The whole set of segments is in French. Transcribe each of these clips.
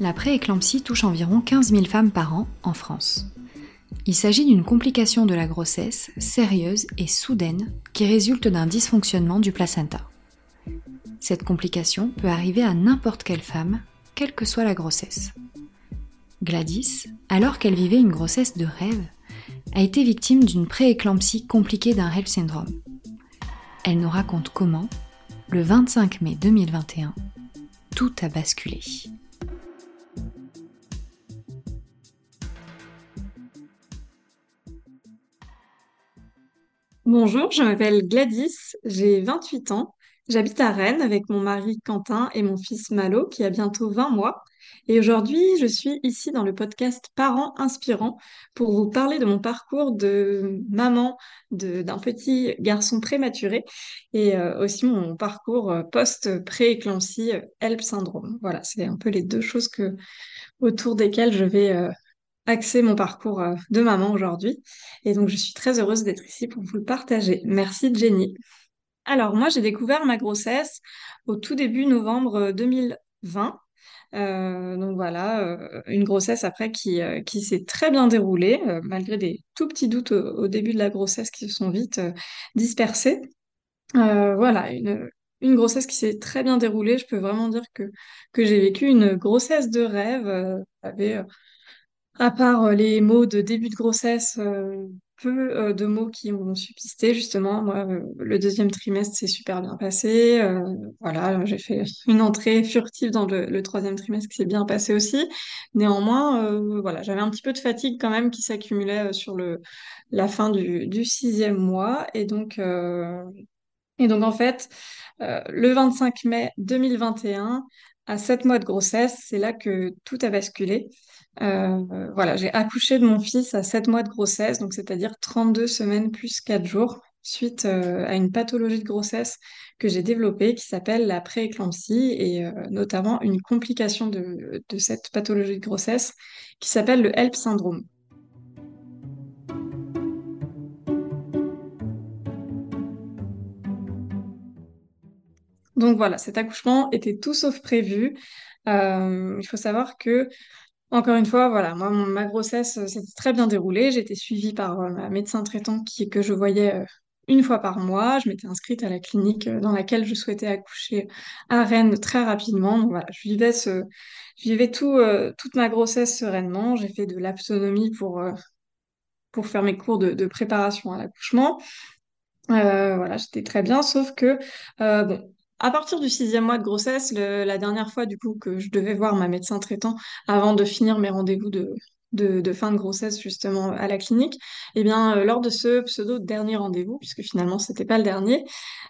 La prééclampsie touche environ 15 000 femmes par an en France. Il s'agit d'une complication de la grossesse sérieuse et soudaine qui résulte d'un dysfonctionnement du placenta. Cette complication peut arriver à n'importe quelle femme, quelle que soit la grossesse. Gladys, alors qu'elle vivait une grossesse de rêve, a été victime d'une prééclampsie compliquée d'un Rett syndrome. Elle nous raconte comment, le 25 mai 2021, tout a basculé. Bonjour, je m'appelle Gladys, j'ai 28 ans, j'habite à Rennes avec mon mari Quentin et mon fils Malo qui a bientôt 20 mois. Et aujourd'hui, je suis ici dans le podcast Parents inspirants pour vous parler de mon parcours de maman d'un petit garçon prématuré et euh, aussi mon parcours euh, post-pré-éclampsie HELP syndrome. Voilà, c'est un peu les deux choses que, autour desquelles je vais euh, axer mon parcours euh, de maman aujourd'hui. Et donc, je suis très heureuse d'être ici pour vous le partager. Merci Jenny. Alors, moi, j'ai découvert ma grossesse au tout début novembre 2020. Euh, euh, donc voilà, une grossesse après qui, qui s'est très bien déroulée, malgré des tout petits doutes au, début de la grossesse qui se sont vite dispersés. voilà, une, une grossesse qui s'est très bien déroulée. Je peux vraiment dire que, que j'ai vécu une grossesse de rêve. J'avais à part euh, les mots de début de grossesse, euh, peu euh, de mots qui ont subsisté, justement. Moi, le deuxième trimestre s'est super bien passé. voilà, j'ai fait une entrée furtive dans le, troisième trimestre qui s'est bien passé aussi. Néanmoins, j'avais un petit peu de fatigue quand même qui s'accumulait sur la fin du, du sixième mois. Et donc, et donc en fait, le 25 mai 2021, à sept mois de grossesse, c'est là que tout a basculé. Euh, voilà, j'ai accouché de mon fils à 7 mois de grossesse, donc c'est-à-dire 32 semaines plus 4 jours, suite euh, à une pathologie de grossesse que j'ai développée qui s'appelle la prééclampsie et euh, notamment une complication de, de, cette pathologie de grossesse qui s'appelle le HELP syndrome. Donc voilà, cet accouchement était tout sauf prévu. il faut savoir que encore une fois, voilà, moi, ma grossesse euh, s'était très bien déroulée. Été suivie par euh, ma médecin traitant qui, que je voyais euh, une fois par mois. Je m'étais inscrite à la clinique dans laquelle je souhaitais accoucher à Rennes très rapidement. Donc voilà, je vivais tout, toute ma grossesse sereinement. J'ai fait de l'autonomie pour, pour faire mes cours de, de préparation à l'accouchement. voilà, j'étais très bien, sauf que bon, à partir du sixième mois de grossesse, la dernière fois du coup que je devais voir ma médecin traitant avant de finir mes rendez-vous de, de, fin de grossesse justement à la clinique, eh bien euh, lors de ce pseudo dernier rendez-vous, puisque finalement c'était pas le dernier,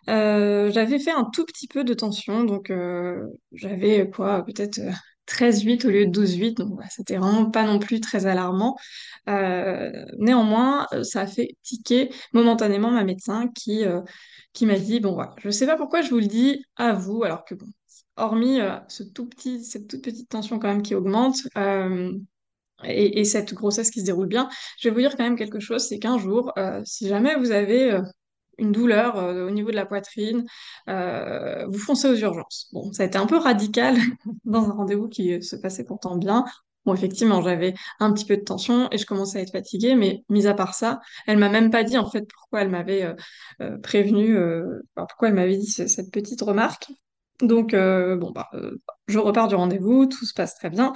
euh, j'avais fait un tout petit peu de tension, donc euh, j'avais quoi peut-être 13,8 au lieu de 12,8, donc bah, c'était vraiment pas non plus très alarmant. néanmoins, ça a fait tiquer momentanément ma médecin qui qui m'a dit, bon, voilà, je sais pas pourquoi je vous le dis à vous, alors que bon, hormis euh, ce tout petit, cette toute petite tension quand même qui augmente, euh, et, cette grossesse qui se déroule bien, je vais vous dire quand même quelque chose, c'est qu'un jour, euh, si jamais vous avez une douleur au niveau de la poitrine, vous foncez aux urgences. Bon, ça a été un peu radical dans un rendez-vous qui se passait pourtant bien. Bon, effectivement, j'avais un petit peu de tension et je commençais à être fatiguée, mais mis à part ça, elle m'a même pas dit en fait pourquoi elle m'avait euh, euh, prévenu, euh, pourquoi elle m'avait dit cette petite remarque. Donc, bon, bah, je repars du rendez-vous, tout se passe très bien.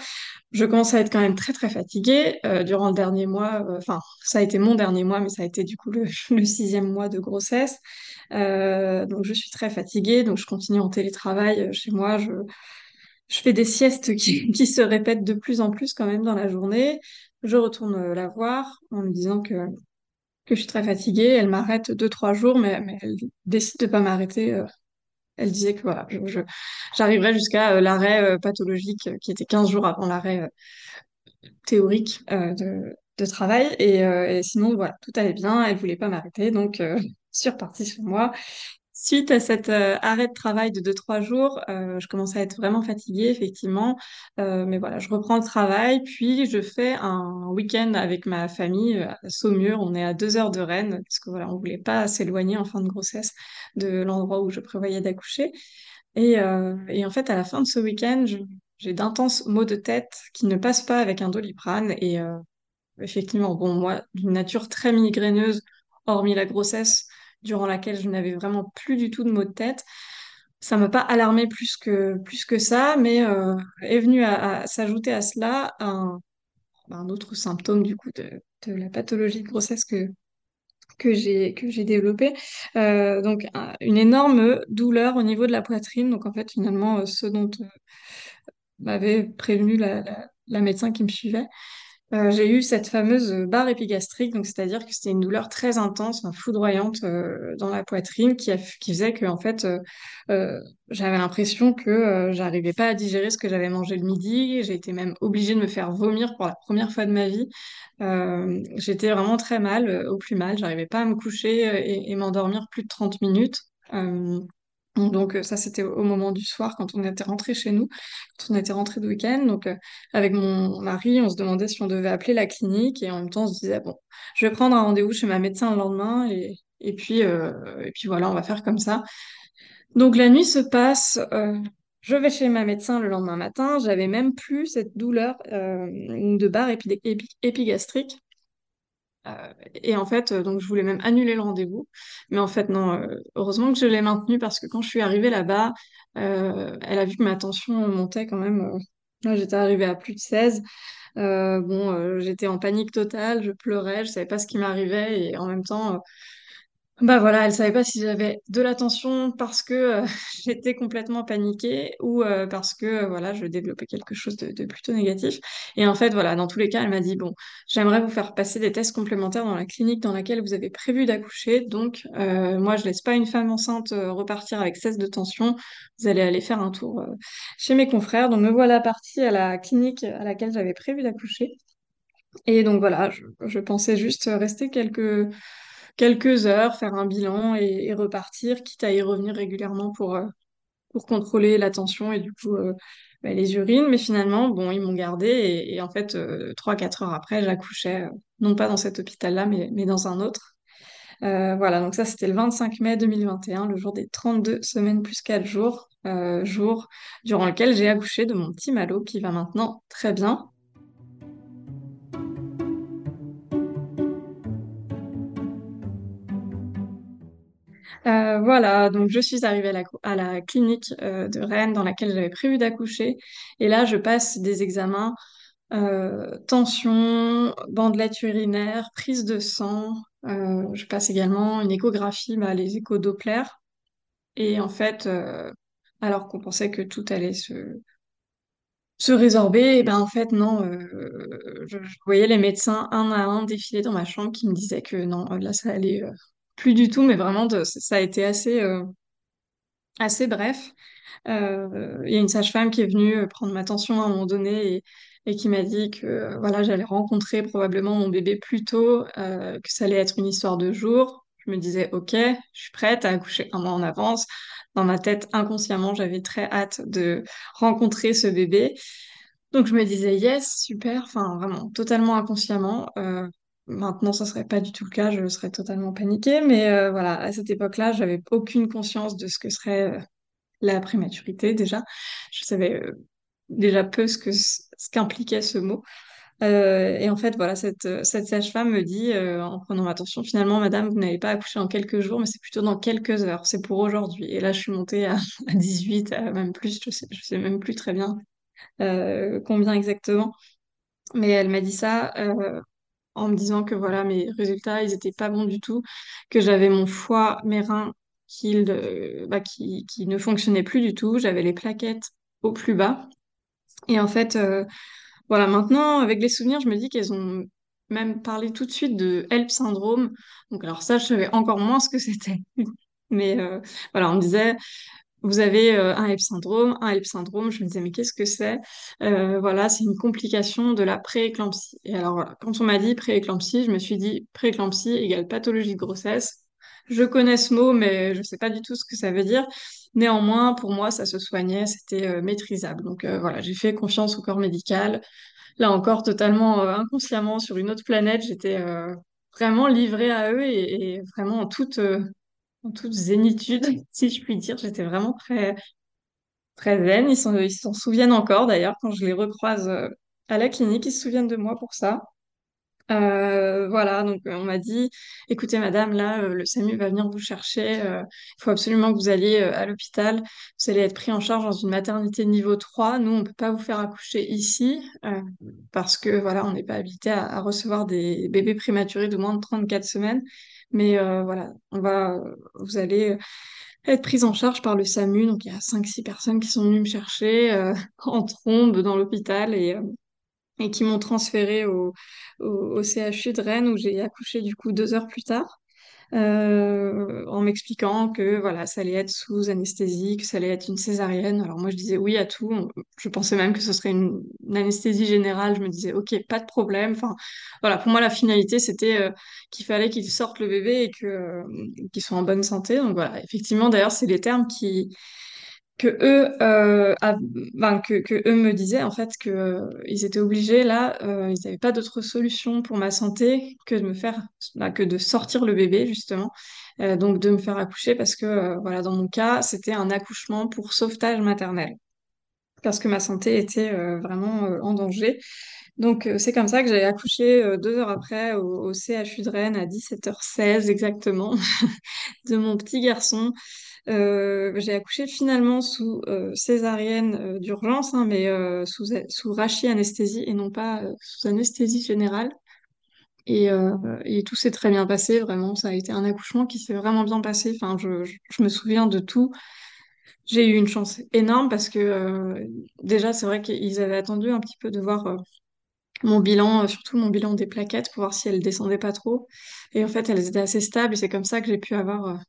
Je commence à être quand même très très fatiguée. durant le dernier mois, enfin, ça a été mon dernier mois, mais ça a été du coup le, sixième mois de grossesse. donc, je suis très fatiguée, donc je continue en télétravail chez moi. Je, fais des siestes qui, se répètent de plus en plus quand même dans la journée. Je retourne euh, la voir en me disant que, que je suis très fatiguée. Elle m'arrête deux, trois jours, mais, elle décide de pas m'arrêter. Euh, elle disait que voilà, j'arriverais jusqu'à l'arrêt pathologique qui était 15 jours avant l'arrêt théorique de, travail. Et, sinon, voilà, tout allait bien. Elle voulait pas m'arrêter, donc repartie sur moi. Suite à cet euh, arrêt de travail de 2-3 jours, euh, je commençais à être vraiment fatiguée, effectivement. Euh, mais voilà, je reprends le travail, puis je fais un week-end avec ma famille à Saumur. On est à deux heures de Rennes, parce que voilà, on voulait pas s'éloigner en fin de grossesse de l'endroit où je prévoyais d'accoucher. Et, et, en fait, à la fin de ce week-end, j'ai d'intenses maux de tête qui ne passent pas avec un doliprane. Et effectivement, bon, moi, d'une nature très migraineuse, hormis la grossesse, durant laquelle je n'avais vraiment plus du tout de maux de tête. Ça m'a pas alarmé plus que, plus que ça, mais euh, est venu à, s'ajouter à cela un, un, autre symptôme du coup de, de la pathologie de grossesse que, que j'ai que euh, donc une énorme douleur au niveau de la poitrine. Donc en fait finalement euh, ce dont m'avait prévenu la, médecin qui me suivait euh, j'ai eu cette fameuse barre épigastrique, donc c'est-à-dire que c'était une douleur très intense, foudroyante euh, dans la poitrine, qui, faisait que en fait euh, j'avais l'impression que j'arrivais pas à digérer ce que j'avais mangé le midi. J'ai été même obligée de me faire vomir pour la première fois de ma vie. j'étais vraiment très mal, au plus mal. J'arrivais pas à me coucher et m'endormir plus de 30 minutes. Donc euh, ça, c'était au moment du soir quand on était rentré chez nous, quand on était rentré de week-end. Donc euh, avec mon mari, on se demandait si on devait appeler la clinique et en même temps on se disait bon, je vais prendre un rendez-vous chez ma médecin le lendemain et, euh, et puis voilà, on va faire comme ça. Donc la nuit se passe, je vais chez ma médecin le lendemain matin, j'avais même plus cette douleur de barre épigastrique. Euh, et en fait, euh, donc je voulais même annuler le rendez-vous, mais en fait non. Euh, heureusement que je l'ai maintenu parce que quand je suis arrivée là-bas, elle a vu que ma tension montait quand même. J'étais arrivée à plus de 16. bon, j'étais en panique totale, je pleurais, je savais pas ce qui m'arrivait et en même temps, bah voilà, elle savait pas si j'avais de l'attention parce que euh, j'étais complètement paniquée ou euh, parce que euh, voilà, je développais quelque chose de, plutôt négatif. Et en fait, voilà, dans tous les cas, elle m'a dit bon, j'aimerais vous faire passer des tests complémentaires dans la clinique dans laquelle vous avez prévu d'accoucher. Donc, moi, je laisse pas une femme enceinte repartir avec cesse de tension. Vous allez aller faire un tour chez mes confrères. Donc, me voilà partie à la clinique à laquelle j'avais prévu d'accoucher. Et donc voilà, je pensais juste rester quelques quelques heures, faire un bilan et, repartir, quitte à y revenir régulièrement pour, euh, pour contrôler la tension et du coup euh, bah, les urines. Mais finalement, bon, ils m'ont gardé et, en fait, euh, trois, quatre heures après, j'accouchais, non pas dans cet hôpital-là, mais, mais dans un autre. voilà, donc ça c'était le 25 mai 2021, le jour des 32 semaines plus 4 jours, jour durant lequel j'ai accouché de mon petit Malo qui va maintenant très bien. Euh, voilà, donc je suis arrivée à la, clinique euh, de Rennes dans laquelle j'avais prévu d'accoucher. Et là, je passe des examens euh, tension, bandelette urinaire, prise de sang. je passe également une échographie, bah, les échos Doppler. Et en fait, alors qu'on pensait que tout allait se, résorber, et eh ben en fait non, je, je, voyais les médecins un à un défiler dans ma chambre qui me disaient que non, là ça allait plus du tout, mais vraiment, ça a été assez, euh, assez bref. Euh, il y a une sage-femme qui est venue euh, prendre ma tension à un moment donné et, et qui m'a dit que voilà, j'allais rencontrer probablement mon bébé plus tôt, que ça allait être une histoire de jour. Je me disais, ok, je suis prête à accoucher un mois en avance. Dans ma tête, inconsciemment, j'avais très hâte de rencontrer ce bébé. Donc je me disais, yes, super, enfin vraiment, totalement inconsciemment. Maintenant, ça serait pas du tout le cas, je serais totalement paniquée, mais euh, voilà, à cette époque-là, j'avais aucune conscience de ce que serait euh, la prématurité déjà. Je savais euh, déjà peu ce que ce qu'impliquait ce mot. et en fait, voilà, cette, sage-femme me dit, en prenant ma tension, finalement, madame, vous n'avez pas accouché en quelques jours, mais c'est plutôt dans quelques heures, c'est pour aujourd'hui. Et là, je suis montée à, 18, à même plus, je sais, je sais même plus très bien combien exactement. Mais elle m'a dit ça en me disant que voilà, mes résultats, ils étaient pas bons du tout, que j'avais mon foie, mes reins qui, bah, qui, qui ne fonctionnaient plus du tout, j'avais les plaquettes au plus bas. Et en fait, euh, voilà, maintenant, avec les souvenirs, je me dis qu'elles ont même parlé tout de suite de HELP syndrome. Donc, alors ça, je savais encore moins ce que c'était. Mais euh, voilà, on me disait, vous avez euh, un HELP syndrome, un HELP syndrome. Je me disais, mais qu'est-ce que c'est? Euh, voilà, c'est une complication de la prééclampsie. Et alors, quand on m'a dit prééclampsie, je me suis dit prééclampsie égale pathologie de grossesse. Je connais ce mot, mais je ne sais pas du tout ce que ça veut dire. Néanmoins, pour moi, ça se soignait, c'était euh, maîtrisable. Donc voilà, j'ai fait confiance au corps médical. Là encore, totalement inconsciemment, sur une autre planète, j'étais vraiment livrée à eux et vraiment en toute, en toute zénitude, si je puis dire. J'étais vraiment très, très zen. Ils s'en, ils souviennent encore d'ailleurs quand je les recroise euh, à la clinique. Ils se souviennent de moi pour ça. Euh, voilà, donc euh, on m'a dit, écoutez madame, là, le SAMU va venir vous chercher, il faut absolument que vous alliez à l'hôpital, vous allez être pris en charge dans une maternité niveau 3, nous on peut pas vous faire accoucher ici, parce que voilà, on n'est pas habilité à, à recevoir des bébés prématurés de moins de 34 semaines, mais euh, voilà, on va, vous allez être prise en charge par le SAMU, donc il y a cinq six personnes qui sont venues me chercher euh, en trombe dans l'hôpital et euh, et qui m'ont transférée au, au, au CHU de Rennes où j'ai accouché du coup deux heures plus tard, euh, en m'expliquant que voilà, ça allait être sous anesthésie, que ça allait être une césarienne. Alors moi je disais oui à tout. Je pensais même que ce serait une, anesthésie générale. Je me disais ok, pas de problème. Enfin voilà, pour moi la finalité c'était euh, qu'il fallait qu'il sorte le bébé et que euh, qu'il soit en bonne santé. Donc voilà, effectivement d'ailleurs c'est les termes qui euh, que, eux me disaient en fait que euh, étaient obligés là, euh, ils n'avaient pas d'autre solution pour ma santé que de me faire, que de sortir le bébé justement, donc de me faire accoucher parce que voilà dans mon cas c'était un accouchement pour sauvetage maternel parce que ma santé était vraiment en danger. Donc c'est comme ça que j'ai accouché deux heures après au CHU de Rennes à 17h16 exactement de mon petit garçon. Euh, j'ai accouché finalement sous euh, césarienne euh, d'urgence, hein, mais sous, sous rachis-anesthésie et non pas sous anesthésie générale. Et, tout s'est très bien passé, vraiment. Ça a été un accouchement qui s'est vraiment bien passé. Enfin, je, me souviens de tout. J'ai eu une chance énorme parce que déjà, c'est vrai qu'ils avaient attendu un petit peu de voir mon bilan, surtout mon bilan des plaquettes, pour voir si elles descendaient pas trop. Et en fait, elles étaient assez stables et c'est comme ça que j'ai pu avoir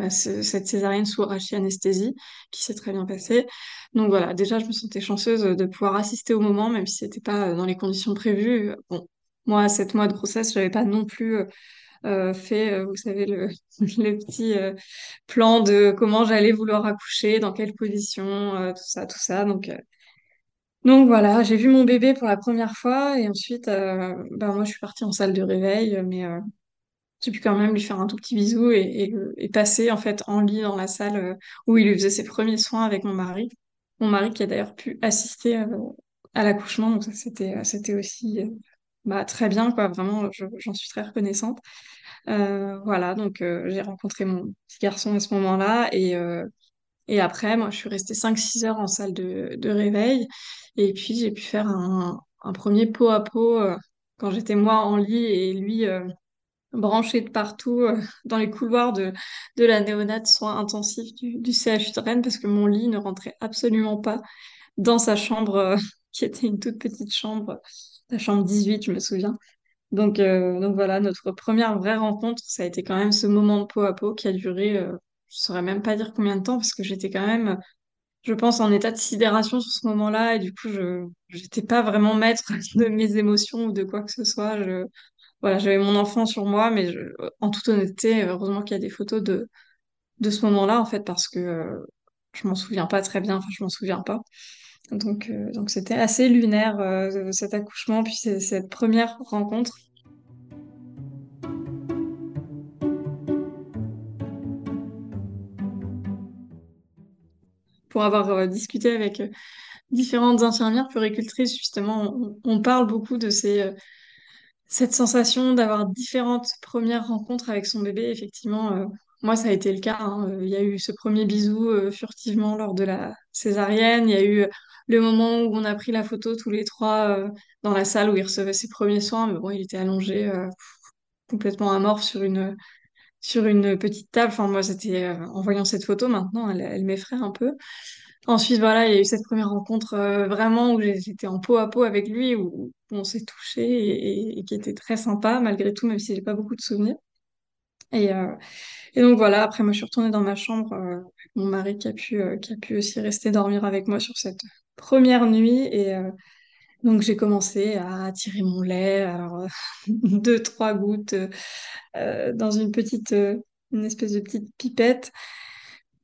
bah, ce- cette césarienne sous rachis-anesthésie qui s'est très bien passée. Donc voilà, déjà, je me sentais chanceuse de pouvoir assister au moment, même si c'était pas euh, dans les conditions prévues. Bon, moi, à sept mois de grossesse, j'avais pas non plus euh, euh, fait, vous savez, le, petit plan de comment j'allais vouloir accoucher, dans quelle position, tout ça, tout ça. Donc, voilà, j'ai vu mon bébé pour la première fois et ensuite, bah moi je suis partie en salle de réveil, mais j'ai pu quand même lui faire un tout petit bisou et, passer en fait en lit dans la salle euh, où il lui faisait ses premiers soins avec mon mari. Mon mari qui a d'ailleurs pu assister euh, à l'accouchement, donc ça c'était euh, aussi bah, très bien quoi, vraiment je- j'en suis très reconnaissante. Voilà, donc j'ai rencontré mon petit garçon à ce moment-là et et après, moi, je suis restée cinq six heures en salle de, de réveil. Et puis, j'ai pu faire un, premier pot à pot quand j'étais moi en lit et lui euh, branché de partout euh, dans les couloirs de, de la néonate soins intensifs du, CHU de Rennes parce que mon lit ne rentrait absolument pas dans sa chambre, euh, qui était une toute petite chambre, la chambre 18, je me souviens. Donc, euh, donc voilà, notre première vraie rencontre, ça a été quand même ce moment de pot à pot qui a duré, je saurais même pas dire combien de temps, parce que j'étais quand même, je pense, en état de sidération sur ce moment-là, et du coup, je j'étais pas vraiment maître de mes émotions ou de quoi que ce soit. Je, voilà, j'avais mon enfant sur moi, mais en toute honnêteté, heureusement qu'il y a des photos de, de ce moment-là, en fait, parce que euh, je m'en souviens pas très bien, enfin, je m'en souviens pas. Donc, euh, donc c'était assez lunaire, euh, cet accouchement, puis cette première rencontre. pour avoir euh, discuté avec différentes infirmières puéricultrices, justement, on, parle beaucoup de ces, cette sensation d'avoir différentes premières rencontres avec son bébé. Effectivement, euh, moi, ça a été le cas. hein. Euh, Il y a eu ce premier bisou euh, furtivement lors de la césarienne. Il y a eu le moment où on a pris la photo tous les trois dans la salle où il recevait ses premiers soins. Mais bon, il était allongé complètement amorphe sur une, sur une petite table. Enfin, moi, c'était en voyant cette photo maintenant, elle m'effraie un peu. Ensuite, voilà, il y a eu cette première rencontre euh, vraiment où j'étais en peau à peau avec lui, où, on s'est touché et, qui était très sympa malgré tout, même si j'ai pas beaucoup de souvenirs. Et, euh, et donc voilà, après moi je suis retournée dans ma chambre, euh, mon mari qui a pu, euh, qui a pu aussi rester dormir avec moi sur cette première nuit. Et donc j'ai commencé à tirer mon lait, alors deux, trois gouttes dans une petite, une espèce de petite pipette.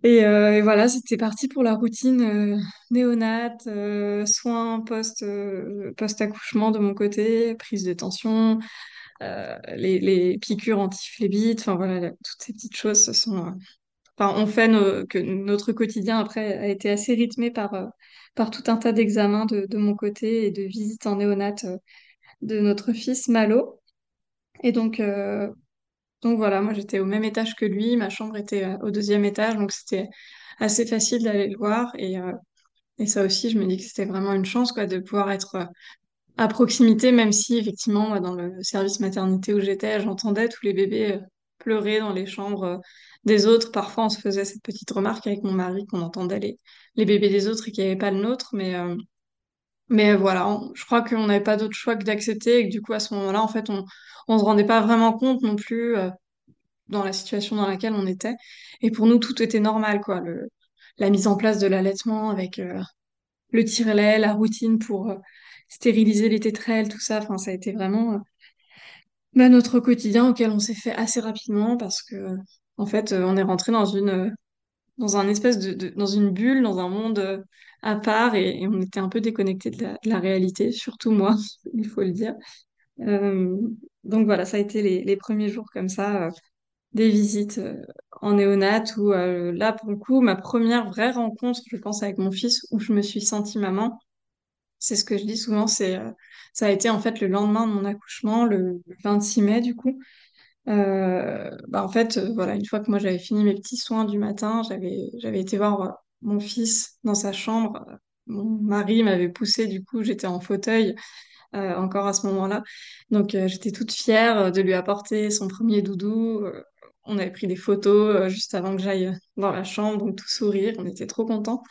Et, euh, et voilà, c'était parti pour la routine euh, néonate, euh, soins post, euh, post-accouchement de mon côté, prise de tension, les, piqûres antiphlébites, enfin voilà, toutes ces petites choses ce on fait que notre quotidien après a été assez rythmé par, par tout un tas d'examens de, de mon côté et de visites en néonate de notre fils Malo. Et donc, donc voilà, moi j'étais au même étage que lui, ma chambre était euh, au deuxième étage, donc c'était assez facile d'aller le voir. Et, euh, et ça aussi, je me dis que c'était vraiment une chance quoi, de pouvoir être euh, à proximité, même si effectivement, dans le service maternité où j'étais, j'entendais tous les bébés pleurer dans les chambres des autres. Parfois, on se faisait cette petite remarque avec mon mari qu'on entendait les, les bébés des autres et qu'il n'y avait pas le nôtre. Mais, mais voilà, je crois qu'on n'avait pas d'autre choix que d'accepter et que du coup, à ce moment-là, en fait, on on se rendait pas vraiment compte non plus euh, dans la situation dans laquelle on était. Et pour nous, tout était normal, quoi. Le, la mise en place de l'allaitement avec euh, le tire-lait, la routine pour euh, stériliser les tétrelles, tout ça. Ça a été vraiment bah, notre quotidien auquel on s'est fait assez rapidement parce que, en fait, on est rentré dans une, dans un espèce de, dans une bulle, dans un monde à part et, on était un peu déconnecté de la, réalité, surtout moi, il faut le dire. Euh, donc voilà, ça a été les, premiers jours comme ça, euh, des visites euh, en néonat où là, pour le coup, ma première vraie rencontre, je pense, avec mon fils, où je me suis sentie maman. C'est ce que je dis souvent, c'est ça a été en fait le lendemain de mon accouchement, le 26 mai du coup. Bah en fait, voilà, une fois que moi j'avais fini mes petits soins du matin, j'avais j'avais été voir mon fils dans sa chambre. Mon mari m'avait poussé, du coup j'étais en fauteuil euh, encore à ce moment-là. Donc euh, j'étais toute fière de lui apporter son premier doudou. Euh, on avait pris des photos juste avant que j'aille dans la chambre, donc tout sourire, on était trop contents.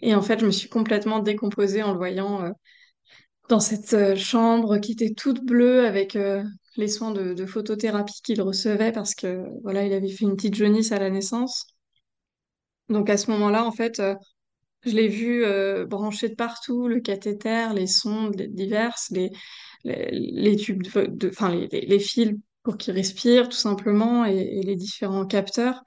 Et en fait, je me suis complètement décomposée en le voyant dans cette chambre qui était toute bleue avec les soins de, de photothérapie qu'il recevait parce que voilà, il avait fait une petite jaunisse à la naissance. Donc à ce moment-là, en fait, euh, je l'ai vu euh, branché de partout, le cathéter, les sondes diverses, les, tubes enfin les, fils pour qu'il respire tout simplement et les différents capteurs.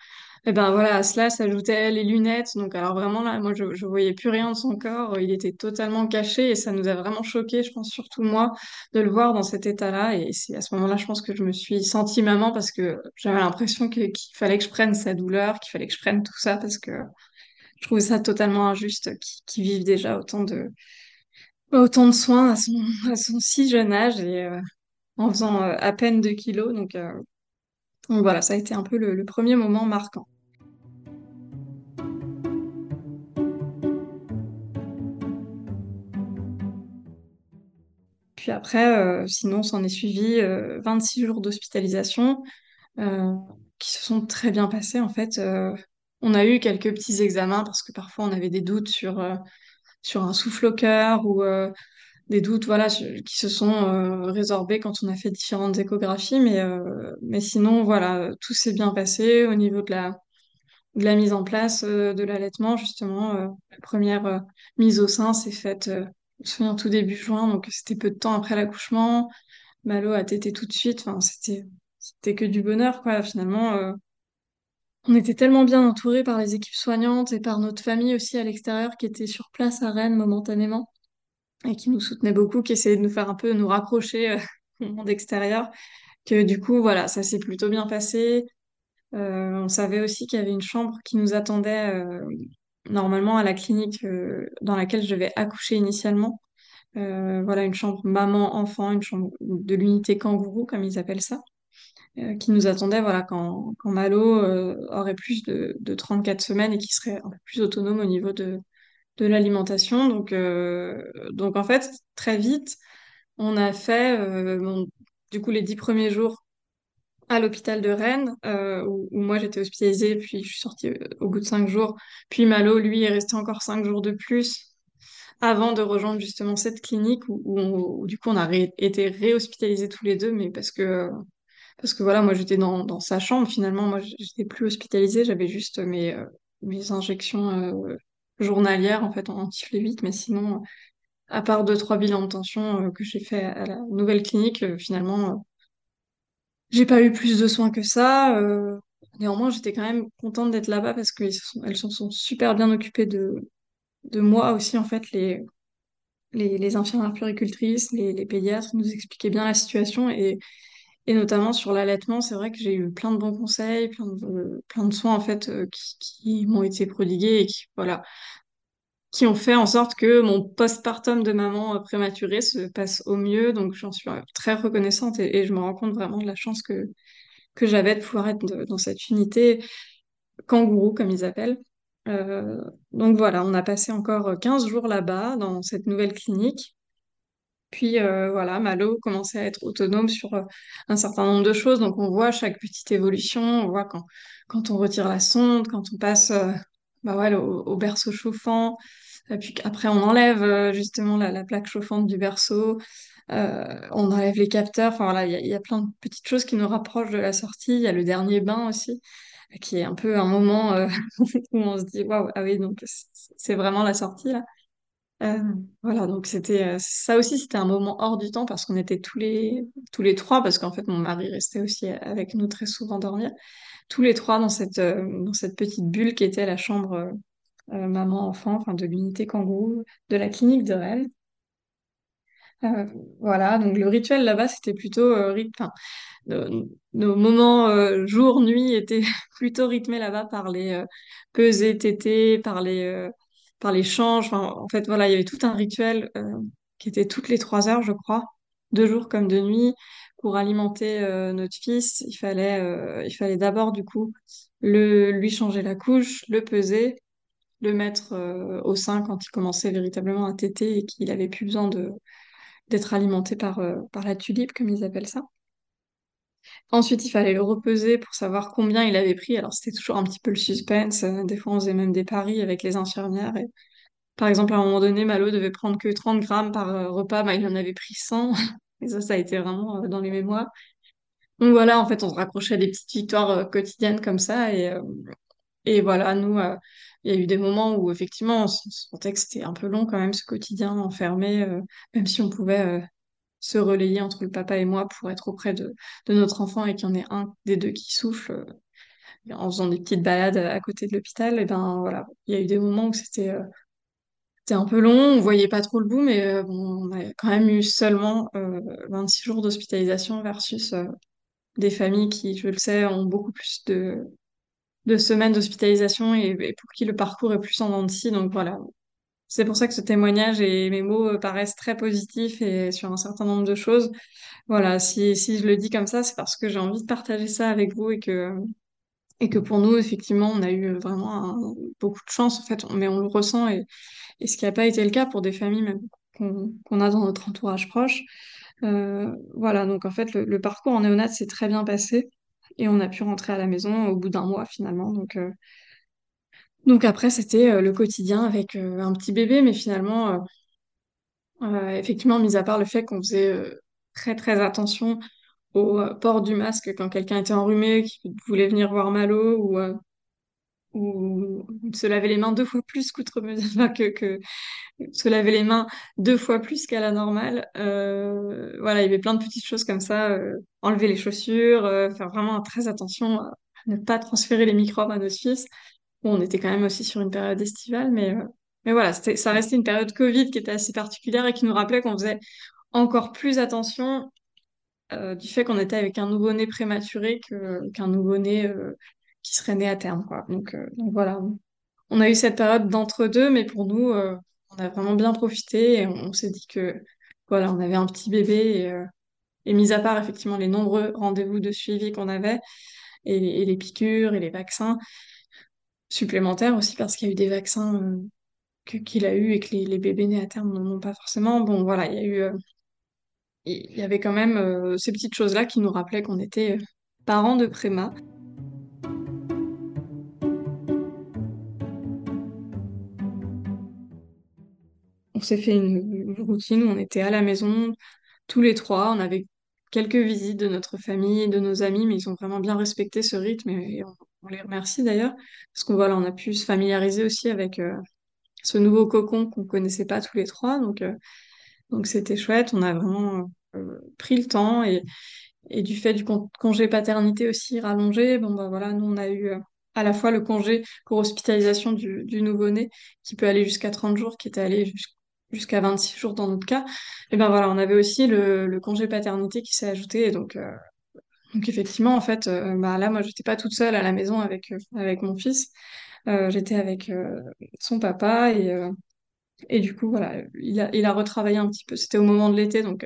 Et ben voilà, à cela s'ajoutaient les lunettes. Donc alors vraiment là, moi je, voyais plus rien de son corps, il était totalement caché et ça nous a vraiment choqué, je pense surtout moi, de le voir dans cet état-là. Et c'est à ce moment-là, je pense que je me suis sentie maman parce que j'avais l'impression qu'il fallait que je prenne sa douleur, qu'il fallait que je prenne tout ça parce que je trouvais ça totalement injuste qu'ils qu'ils vivent déjà autant de, autant de soins à son, à son si jeune âge et euh, en faisant euh, à peine 2 kilos. Donc, euh, donc voilà, ça a été un peu le premier moment marquant. Puis après, euh, sinon, s'en est suivi euh, 26 jours d'hospitalisation euh, qui se sont très bien passés. En fait, euh, on a eu quelques petits examens parce que parfois on avait des doutes sur, euh, sur un souffle au cœur ou euh, des doutes voilà, qui se sont euh, résorbés quand on a fait différentes échographies. Mais, euh, mais sinon, voilà, tout s'est bien passé au niveau de la, de la mise en place euh, de l'allaitement. Justement, euh, la première euh, mise au sein s'est faite, euh, je me souviens, tout début juin, donc c'était peu de temps après l'accouchement. Malo a tété tout de suite. C'était, que du bonheur, quoi. Finalement, euh, on était tellement bien entourés par les équipes soignantes et par notre famille aussi à l'extérieur qui était sur place à Rennes momentanément et qui nous soutenait beaucoup, qui essayait de nous faire un peu nous raccrocher euh, au monde extérieur. Que du coup, voilà, ça s'est plutôt bien passé. Euh, on savait aussi qu'il y avait une chambre qui nous attendait normalement à la clinique euh, dans laquelle je devais accoucher initialement. Euh, voilà, une chambre maman-enfant, une chambre de l'unité kangourou, comme ils appellent ça, euh, qui nous attendait voilà, quand, quand Malo aurait plus de, de 34 semaines et qui serait un peu plus autonome au niveau de, de l'alimentation. Donc, donc en fait, très vite, on a fait du coup les dix premiers jours à l'hôpital de Rennes, euh, où, moi j'étais hospitalisée, puis je suis sortie euh, au bout de cinq jours. Puis Malo, lui, est resté encore cinq jours de plus avant de rejoindre justement cette clinique où, du coup on a été réhospitalisés tous les deux, mais parce que parce que voilà, moi j'étais dans, dans sa chambre. Finalement, moi j'étais plus hospitalisée, j'avais juste mes, euh, mes injections journalières en fait en antiflévite, mais sinon, à part deux, trois bilans de tension que j'ai fait à la nouvelle clinique, finalement, j'ai pas eu plus de soins que ça. euh, néanmoins, j'étais quand même contente d'être là-bas parce qu'elles se sont, super bien occupées de, moi aussi en fait, les, les, les infirmières puéricultrices, les, pédiatres nous expliquaient bien la situation et Et notamment sur l'allaitement, c'est vrai que j'ai eu plein de bons conseils, plein de, plein de soins en fait euh, qui, qui m'ont été prodigués et qui, voilà, qui ont fait en sorte que mon postpartum de maman euh, prématurée se passe au mieux. Donc j'en suis euh, très reconnaissante et, je me rends compte vraiment de la chance que, que j'avais de pouvoir être dans cette unité kangourou, comme ils appellent. Euh, donc voilà, on a passé encore 15 jours là-bas, dans cette nouvelle clinique. Puis voilà, Malo commençait à être autonome sur un certain nombre de choses. Donc on voit chaque petite évolution, on voit quand, quand on retire la sonde, quand on passe bah ouais, au berceau chauffant, après on enlève euh, justement la, la plaque chauffante du berceau, euh, on enlève les capteurs. Enfin voilà, il y a, plein de petites choses qui nous rapprochent de la sortie. Il y a le dernier bain aussi, qui est un peu un moment euh, où on se dit waouh, ah oui, donc c'est vraiment la sortie là. Voilà, donc c'était ça aussi, c'était un moment hors du temps parce qu'on était tous les tous les trois, parce qu'en fait mon mari restait aussi avec nous très souvent dormir, tous les trois dans cette dans cette petite bulle qui était la chambre euh, maman-enfant, enfin de l'unité kangourou de la clinique de Rennes. Euh, voilà, donc le rituel là-bas, c'était plutôt euh, enfin, nos, moments jour-nuit étaient plutôt rythmés là-bas par les pesées tétées, par les, par les changes. En fait, voilà, il y avait tout un rituel qui était toutes les trois heures, je crois, de jour comme de nuit, pour alimenter notre fils. Il fallait, il fallait d'abord, du coup, le, lui changer la couche, le peser, le mettre euh, au sein quand il commençait véritablement à téter et qu'il avait plus besoin de d'être alimenté par, euh, par la tulipe, comme ils appellent ça. Ensuite, il fallait le repeser pour savoir combien il avait pris. Alors, c'était toujours un petit peu le suspense. Euh, Des fois, on faisait même des paris avec les infirmières. Par exemple, à un moment donné, Malo devait prendre que 30 grammes par repas. Bah, il en avait pris 100. Et ça, ça a été vraiment dans les mémoires. Donc voilà, en fait, on se raccrochait à des petites victoires quotidiennes comme ça. Et, et voilà, nous, euh, il y a eu des moments où, effectivement, on se sentait que c'était un peu long quand même, ce quotidien enfermé, euh, même si on pouvait euh, se relayer entre le papa et moi pour être auprès de, notre enfant et qu'il y en ait un des deux qui souffle en faisant des petites balades à côté de l'hôpital, et ben voilà, il y a eu des moments où c'était un peu long, on voyait pas trop le bout, mais bon, on a quand même eu seulement euh, 26 jours d'hospitalisation versus des familles qui, je le sais, ont beaucoup plus de, de semaines d'hospitalisation et, pour qui le parcours est plus en scie. Donc voilà, c'est pour ça que ce témoignage et mes mots euh, paraissent très positifs et sur un certain nombre de choses. Voilà, si, si je le dis comme ça, c'est parce que j'ai envie de partager ça avec vous et que, et que pour nous, effectivement, on a eu vraiment beaucoup de chance, en fait, mais on le ressent et, et ce qui n'a pas été le cas pour des familles même qu'on qu'on a dans notre entourage proche. Euh, voilà, donc en fait, le, le parcours en néonat s'est très bien passé et on a pu rentrer à la maison au bout d'un mois finalement. Donc, euh, après, c'était euh, le quotidien avec euh, un petit bébé, mais finalement, effectivement, mis à part le fait qu'on faisait très très attention au port du masque quand quelqu'un était enrhumé, qui voulait venir voir Malo, ou, ou se laver les mains deux fois plus qu'outre mesure que, se laver les mains deux fois plus qu'à la normale. Euh, voilà, il y avait plein de petites choses comme ça, euh, enlever les chaussures, euh, faire vraiment très attention à ne pas transférer les microbes à notre fils. Bon, on était quand même aussi sur une période estivale, mais, mais voilà, ça restait une période Covid qui était assez particulière et qui nous rappelait qu'on faisait encore plus attention du fait qu'on était avec un nouveau-né prématuré qu'un nouveau-né qui serait né à terme, quoi. Donc, euh, donc voilà, on a eu cette période d'entre-deux, mais pour nous, euh, on a vraiment bien profité et on, s'est dit que voilà, on avait un petit bébé et, euh, et mis à part effectivement les nombreux rendez-vous de suivi qu'on avait et, les piqûres et les vaccins supplémentaires aussi parce qu'il y a eu des vaccins qu'il a eu et que les, bébés nés à terme n'en ont pas forcément. Bon, voilà, il y a eu, il y avait quand même ces petites choses-là qui nous rappelaient qu'on était parents de préma. On s'est fait une, routine où on était à la maison tous les trois, on avait quelques visites de notre famille, de nos amis, mais ils ont vraiment bien respecté ce rythme et, on, les remercie d'ailleurs parce qu'on voilà, on a pu se familiariser aussi avec euh, ce nouveau cocon qu'on connaissait pas tous les trois, donc euh, donc c'était chouette. On a vraiment euh, pris le temps et et du fait du con- congé paternité aussi rallongé, bon bah voilà, nous on a eu à la fois le congé pour hospitalisation du, du nouveau-né qui peut aller jusqu'à 30 jours, qui était allé jus- jusqu'à 26 jours dans notre cas. Et ben voilà, on avait aussi le, congé paternité qui s'est ajouté. Donc, euh, donc effectivement, en fait, euh, bah là, moi, j'étais pas toute seule à la maison avec, euh, avec mon fils. J'étais avec son papa et, et du coup, voilà, il a, il a retravaillé un petit peu. C'était au moment de l'été, donc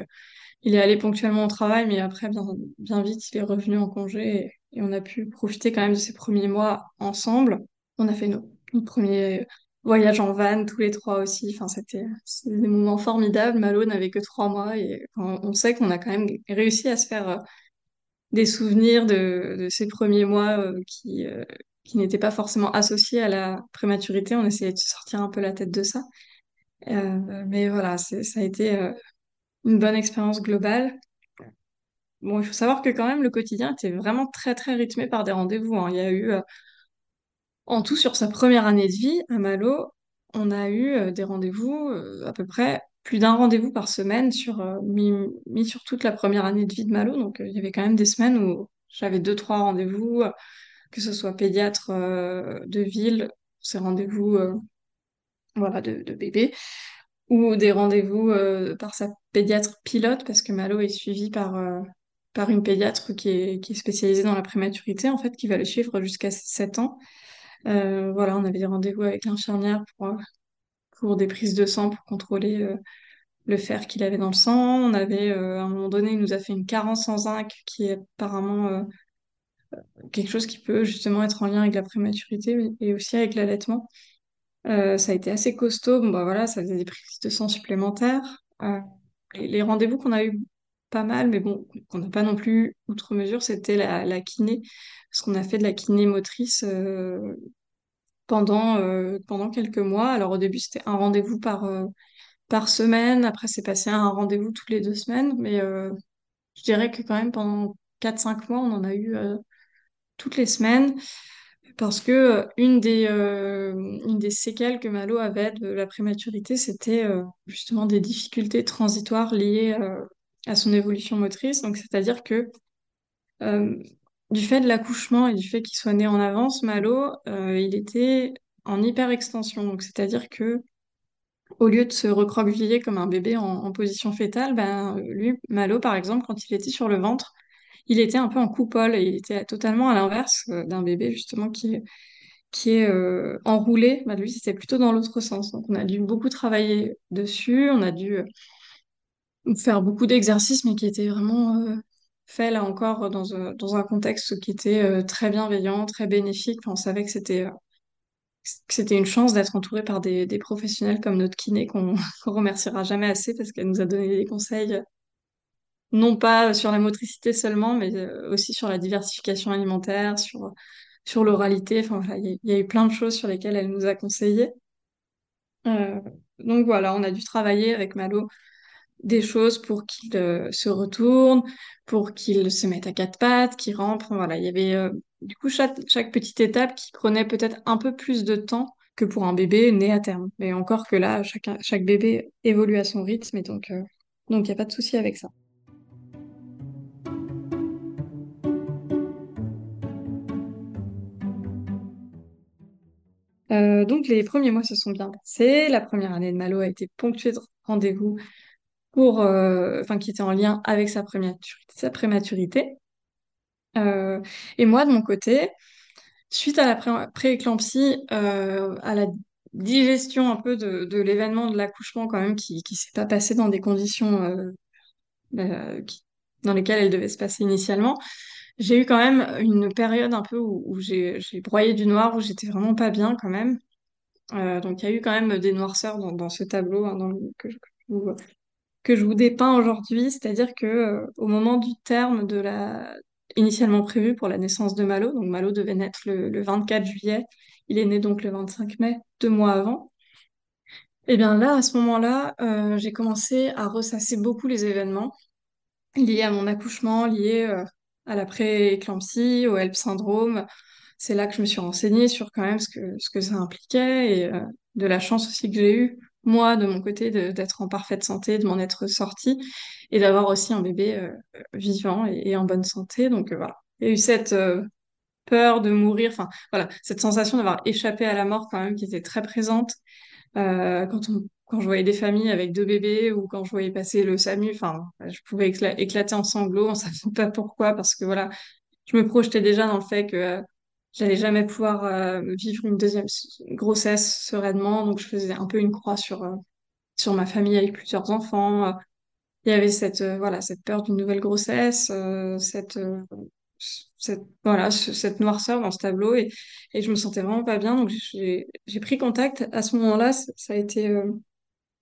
il est allé ponctuellement au travail, mais après, bien, bien vite, il est revenu en congé et, on a pu profiter quand même de ces premiers mois ensemble. On a fait nos premiers voyages en van, tous les trois aussi. Enfin, c'était, des moments formidables. Malo n'avait que trois mois et on, sait qu'on a quand même réussi à se faire euh, des souvenirs de, ces premiers mois euh, qui, euh, qui n'étaient pas forcément associés à la prématurité. On essayait de se sortir un peu la tête de ça. Mais voilà, ça a été une bonne expérience globale. Bon, il faut savoir que quand même, le quotidien était vraiment très, très rythmé par des rendez-vous, hein. Il y a eu, en tout, sur sa première année de vie, à Malo, on a eu euh, des rendez-vous, euh, à peu près plus d'un rendez-vous par semaine sur, euh, mis, sur toute la première année de vie de Malo. Donc, il y avait quand même des semaines où j'avais deux, trois rendez-vous, que ce soit pédiatre de ville, ces rendez-vous voilà, de, bébé, ou des rendez-vous par sa pédiatre pilote, parce que Malo est suivi par, par une pédiatre qui est, qui est spécialisée dans la prématurité, en fait, qui va le suivre jusqu'à 7 ans. Euh, voilà, on avait rendez-vous avec l'infirmière pour, pour des prises de sang, pour contrôler euh, le fer qu'il avait dans le sang. On avait, euh, à un moment donné, il nous a fait une carence en zinc, qui est apparemment quelque chose qui peut justement être en lien avec la prématurité et aussi avec l'allaitement. Ça a été assez costaud. Bon, bah voilà, ça faisait des prises de sang supplémentaires. Et les rendez-vous qu'on a eu pas mal, mais bon, qu'on n'a pas non plus outre mesure, c'était la, la kiné. Parce qu'on a fait de la kiné motrice euh, pendant, euh, pendant quelques mois. Alors au début, c'était un rendez-vous par, euh, par semaine. Après, c'est passé à un rendez-vous toutes les deux semaines. Mais je dirais que quand même, pendant quatre cinq mois, on en a eu toutes les semaines. Parce que une des, une des séquelles que Malo avait de la prématurité, c'était justement des difficultés transitoires liées à son évolution motrice. Donc, c'est-à-dire que euh, du fait de l'accouchement et du fait qu'il soit né en avance, Malo, euh, il était en hyperextension. Donc, c'est-à-dire que au lieu de se recroqueviller comme un bébé en, position fétale, ben, lui, Malo, par exemple, quand il était sur le ventre, il était un peu en coupole il était totalement à l'inverse euh, d'un bébé justement qui qui est enroulé, bah, lui, c'était plutôt dans l'autre sens. Donc, on a dû beaucoup travailler dessus, on a dû faire beaucoup d'exercices, mais qui étaient vraiment euh, faits, là encore, dans, un- dans un contexte qui était euh, très bienveillant, très bénéfique. On savait que c'était euh, que c'était une chance d'être entouré par des, des professionnels comme notre kiné, qu'on qu'on remerciera jamais assez parce qu'elle nous a donné des conseils, euh, non pas sur la motricité seulement, mais euh, aussi sur la diversification alimentaire, sur, sur l'oralité. Enfin, il y, a eu plein de choses sur lesquelles elle nous a conseillé. Euh, donc voilà, on a dû travailler avec Malo des choses pour qu'il euh, se retourne, pour qu'il se mette à quatre pattes, qu'il rampe. Voilà, il y avait euh, du coup chaque, petite étape qui prenait peut-être un peu plus de temps que pour un bébé né à terme. Mais encore que là, chaque bébé évolue à son rythme et donc euh, donc il n'y a pas de souci avec ça. Donc les premiers mois se sont bien passés. La première année de Malo a été ponctuée de rendez-vous euh, qui était en lien avec sa prématurité. Euh, et moi, de mon côté, suite à la pré- pré-éclampsie, euh, à la digestion un peu de, l'événement de l'accouchement quand même, qui qui s'est pas passé dans des conditions euh, qui- dans lesquelles elle devait se passer initialement, j'ai eu quand même une période un peu où, j'ai broyé du noir, où j'étais vraiment pas bien quand même. Donc il y a eu quand même des noirceurs dans, ce tableau hein, que, je que je que je vous dépeins aujourd'hui, c'est-à-dire que euh, au moment du terme de la initialement prévu pour la naissance de Malo, donc Malo devait naître le, le 24 juillet, il est né donc le 25 mai, deux mois avant. Et bien là, à ce moment-là, euh, j'ai commencé à ressasser beaucoup les événements liées à mon accouchement, liées euh, à la pré-éclampsie, au HELP syndrome. C'est là que je me suis renseignée sur quand même ce que, ce que ça impliquait et de la chance aussi que j'ai eue, moi, de mon côté, d'être en parfaite santé, de m'en être sortie et d'avoir aussi un bébé euh, vivant et, en bonne santé. Donc euh, voilà. Il y a eu cette euh, peur de mourir, enfin voilà, cette sensation d'avoir échappé à la mort quand même qui était très présente quand on, quand je voyais des familles avec deux bébés ou quand je voyais passer le SAMU, enfin, je pouvais écla- éclater en sanglots, on savait pas pourquoi, parce que voilà, je me projetais déjà dans le fait que j'allais jamais pouvoir euh, vivre une deuxième grossesse sereinement, donc je faisais un peu une croix sur euh, sur ma famille avec plusieurs enfants. Il y avait cette euh, voilà cette peur d'une nouvelle grossesse, cette cette voilà ce- cette noirceur dans ce tableau et et je me sentais vraiment pas bien, donc j'ai pris contact à ce moment-là, ça a été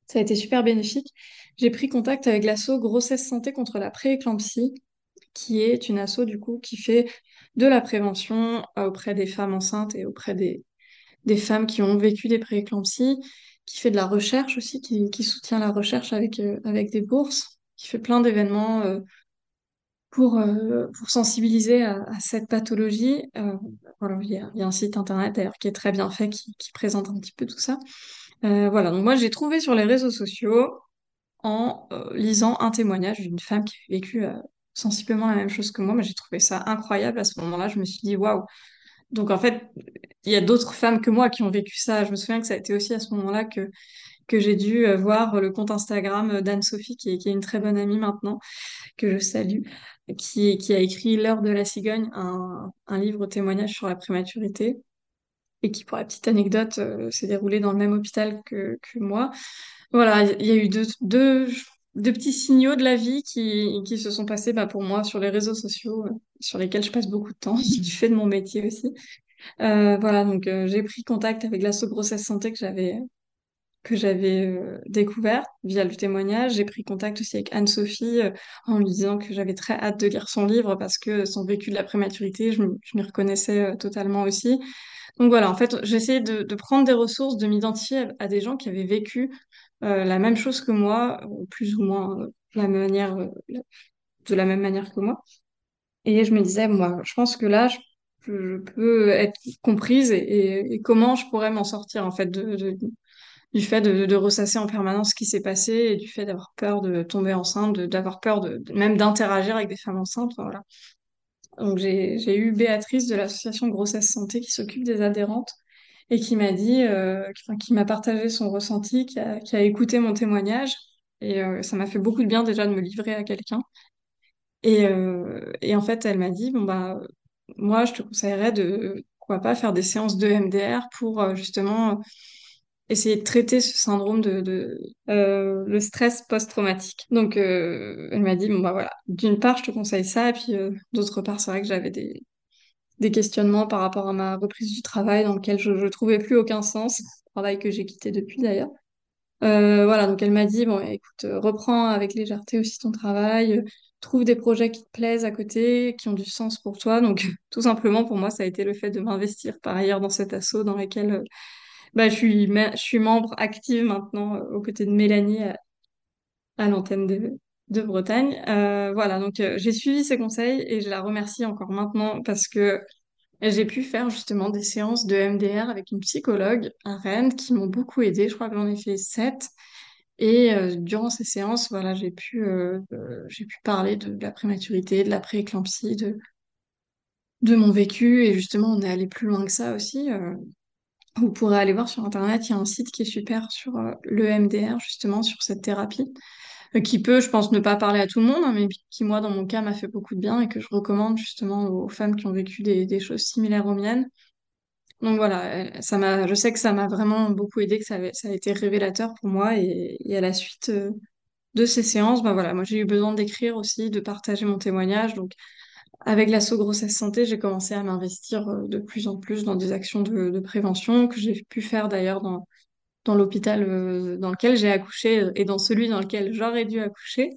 ça a été super bénéfique. J'ai pris contact avec l'asso Grossesse Santé contre la prééclampsie, qui est une asso du coup qui fait de la prévention euh, auprès des femmes enceintes et auprès des, des femmes qui ont vécu des prééclampsies, qui fait de la recherche aussi, qui, soutient la recherche avec, euh, avec des bourses, qui fait plein d'événements euh, pour, pour sensibiliser à, cette pathologie. Voilà, il y a, un site internet d'ailleurs qui est très bien fait, qui, qui présente un petit peu tout ça. Voilà, donc moi j'ai trouvé sur les réseaux sociaux en lisant un témoignage d'une femme qui a vécu sensiblement la même chose que moi. Mais j'ai trouvé ça incroyable à ce moment-là. Je me suis dit, waouh. Donc en fait, il y a d'autres femmes que moi qui ont vécu ça. Je me souviens que ça a été aussi à ce moment-là que, que j'ai dû euh, voir le compte Instagram d'Anne-Sophie, qui est, qui est une très bonne amie maintenant, que je salue, qui, qui a écrit L'heure de la cigogne, un, un livre témoignage sur la prématurité. Et qui, pour la petite anecdote, euh, s'est déroulé dans le même hôpital que, que moi. Voilà, il y a eu deux, deux, deux petits signaux de la vie qui, qui se sont passés bah, pour moi sur les réseaux sociaux, euh, sur lesquels je passe beaucoup de temps, du fait de mon métier aussi. Euh, voilà, donc euh, j'ai pris contact avec l'asso grossesse santé que j'avais que j'avais découvert via le témoignage. J'ai pris contact aussi avec Anne-Sophie en lui disant que j'avais très hâte de lire son livre parce que son vécu de la prématurité, je, je m'y reconnaissais totalement aussi. Donc voilà, en fait, j'essayais de, de prendre des ressources, de m'identifier à, des gens qui avaient vécu la même chose que moi, euh, plus ou moins euh, euh, de la même manière que moi. Et je me disais, moi, je pense que là, je, peux être comprise et, comment je pourrais m'en sortir, en fait, du fait de, ressasser en permanence ce qui s'est passé et du fait d'avoir peur de tomber enceinte, d'avoir peur de, même d'interagir avec des femmes enceintes. voilà. Donc j'ai eu Béatrice de l'association Grossesse Santé qui s'occupe des adhérentes et qui m'a dit, euh, qui, m'a partagé son ressenti, qui a, écouté mon témoignage. Et euh, ça m'a fait beaucoup de bien déjà de me livrer à quelqu'un. Et, euh, et en fait, elle m'a dit, bon bah, moi, je te conseillerais de, pourquoi pas, faire des séances de MDR pour justement essayer de traiter ce syndrome de, le stress post-traumatique. Donc, elle m'a dit, bon bah voilà, d'une part, je te conseille ça, et puis d'autre part, c'est vrai que j'avais des, des questionnements par rapport à ma reprise du travail dans lequel je, je trouvais plus aucun sens, travail que j'ai quitté depuis d'ailleurs. Euh, voilà, donc elle m'a dit, bon, écoute, euh, reprends avec légèreté aussi ton travail, euh, trouve des projets qui te plaisent à côté, qui ont du sens pour toi. Donc, tout simplement, pour moi, ça a été le fait de m'investir par ailleurs dans cet asso dans lequel bah, je suis, membre active maintenant aux côtés de Mélanie à, à l'antenne de, de Bretagne. Euh, voilà, donc euh, j'ai suivi ses conseils et je la remercie encore maintenant parce que j'ai pu faire justement des séances de MDR avec une psychologue à Rennes qui m'ont beaucoup aidée. Je crois que j'en ai fait sept. Et euh, durant ces séances, voilà, j'ai pu, j'ai pu parler de, la prématurité, de la prééclampsie, de, de mon vécu. Et justement, on est allé plus loin que ça aussi. vous pourrez aller voir sur Internet, il y a un site qui est super sur le MDR, justement, sur cette thérapie, qui peut, je pense, ne pas parler à tout le monde, hein, mais qui, moi, dans mon cas, m'a fait beaucoup de bien et que je recommande justement aux femmes qui ont vécu des, choses similaires aux miennes. Donc voilà, euh, ça m'a, je sais que ça m'a vraiment beaucoup aidé, que ça, a été révélateur pour moi et, à la suite euh, de ces séances, bah voilà, moi j'ai eu besoin d'écrire aussi, de partager mon témoignage. Donc avec l'asso Grossesse Santé, j'ai commencé à m'investir euh, de plus en plus dans des actions de prévention que j'ai pu faire d'ailleurs dans, dans l'hôpital euh, dans lequel j'ai accouché euh, et dans celui dans lequel j'aurais dû accoucher.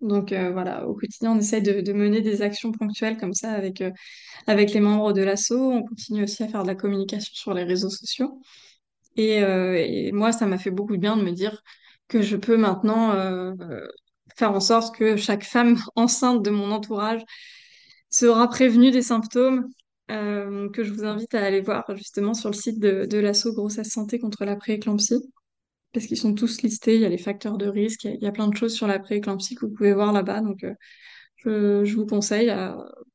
Donc euh, voilà, au quotidien, on essaie de, mener des actions ponctuelles comme ça avec, avec les membres de l'asso. On continue aussi à faire de la communication sur les réseaux sociaux. Et, moi, ça m'a fait beaucoup de bien de me dire que je peux maintenant faire en sorte que chaque femme enceinte de mon entourage sera prévenue des symptômes, que je vous invite à aller voir justement sur le site de, de l'asso Grossesse Santé contre la prééclampsie parce qu'ils sont tous listés, il y a les facteurs de risque, il y, a plein de choses sur la prééclampsie que vous pouvez voir là-bas, donc je, vous conseille,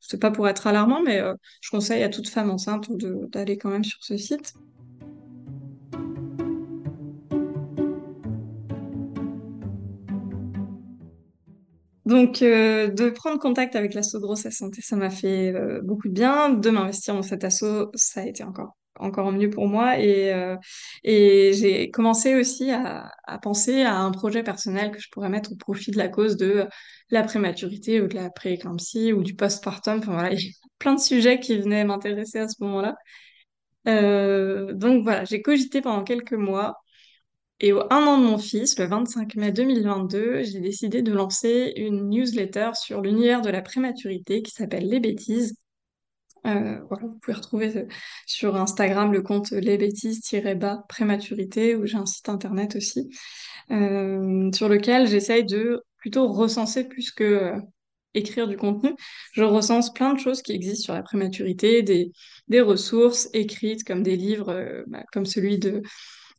c'est pas pour être alarmant, mais je conseille à toute femme enceinte d'aller quand même sur ce site. Donc, euh, de prendre contact avec l'asso Grossesse Santé, ça m'a fait euh, beaucoup de bien. De m'investir dans cet asso, ça a été encore, encore mieux pour moi. Et, euh, et j'ai commencé aussi à, à, penser à un projet personnel que je pourrais mettre au profit de la cause de la prématurité ou de la prééclampsie ou du postpartum. Enfin voilà, il y a plein de sujets qui venaient m'intéresser à ce moment-là. donc voilà, j'ai cogité pendant quelques mois et au un an de mon fils, le 25 mai 2022, j'ai décidé de lancer une newsletter sur l'univers de la prématurité qui s'appelle Les Bêtises. Euh, voilà, vous pouvez retrouver euh, sur Instagram le compte Les Bêtises-bas prématurité, où j'ai un site internet aussi, euh, sur lequel j'essaye de plutôt recenser plus que écrire du contenu. Je recense plein de choses qui existent sur la prématurité, des, des ressources écrites comme des livres, bah, comme celui de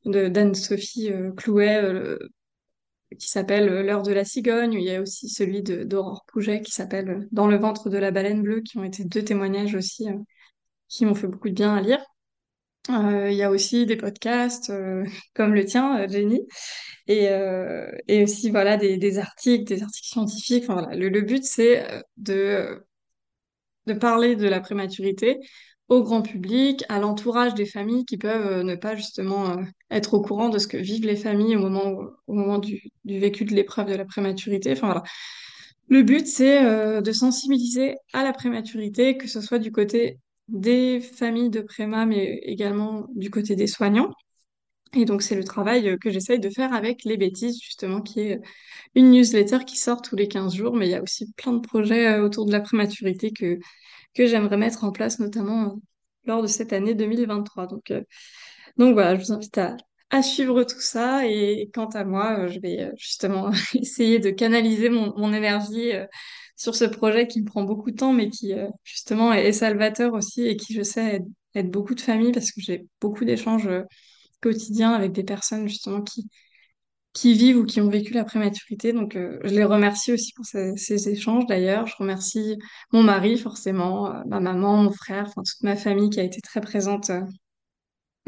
d'Anne-Sophie euh, Clouet euh, qui s'appelle euh, L'heure de la cigogne. Il y a aussi celui d'Aurore Pouget qui s'appelle Dans le ventre de la baleine bleue, qui ont été deux témoignages aussi qui m'ont fait beaucoup de bien à lire. il y a aussi des podcasts comme le tien, Jenny, et, aussi voilà des, articles, des articles scientifiques. Enfin, le, le but c'est de de parler de la prématurité au grand public, à l'entourage des familles qui peuvent euh, ne pas justement euh, être au courant de ce que vivent les familles au moment, du vécu de l'épreuve de la prématurité. Enfin voilà. Le but, c'est euh, de sensibiliser à la prématurité, que ce soit du côté des familles de préma, mais également du côté des soignants. Et donc, c'est le travail que j'essaye de faire avec Les Bêtises, justement, qui est une newsletter qui sort tous les 15 jours, mais il y a aussi plein de projets autour de la prématurité que, que j'aimerais mettre en place, notamment euh, lors de cette année 2023. Donc, euh, donc voilà, je vous invite à, suivre tout ça. Et quant à moi, euh, je vais justement essayer de canaliser mon, mon énergie sur ce projet qui me prend beaucoup de temps, mais qui justement est, salvateur aussi et qui, je sais, aide, aide beaucoup de familles parce que j'ai beaucoup d'échanges quotidiens avec des personnes justement qui, qui vivent ou qui ont vécu la prématurité. Donc, euh, je les remercie aussi pour ces, échanges d'ailleurs. Je remercie mon mari, forcément, euh, ma maman, mon frère, enfin toute ma famille qui a été très présente, euh,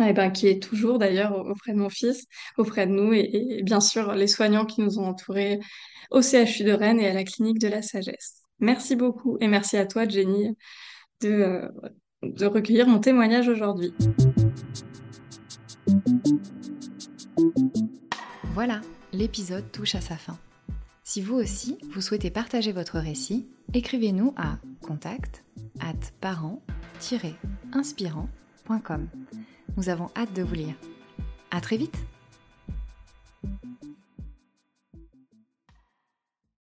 et ben, qui est toujours d'ailleurs auprès de mon fils, auprès de nous, et, bien sûr les soignants qui nous ont entourés au CHU de Rennes et à la clinique de la sagesse. Merci beaucoup et merci à toi, Jenny, de, de recueillir mon témoignage aujourd'hui. Voilà, l'épisode touche à sa fin. Si vous aussi, vous souhaitez partager votre récit, écrivez-nous à contact at parent-inspirant.com. Nous avons hâte de vous lire. À très vite!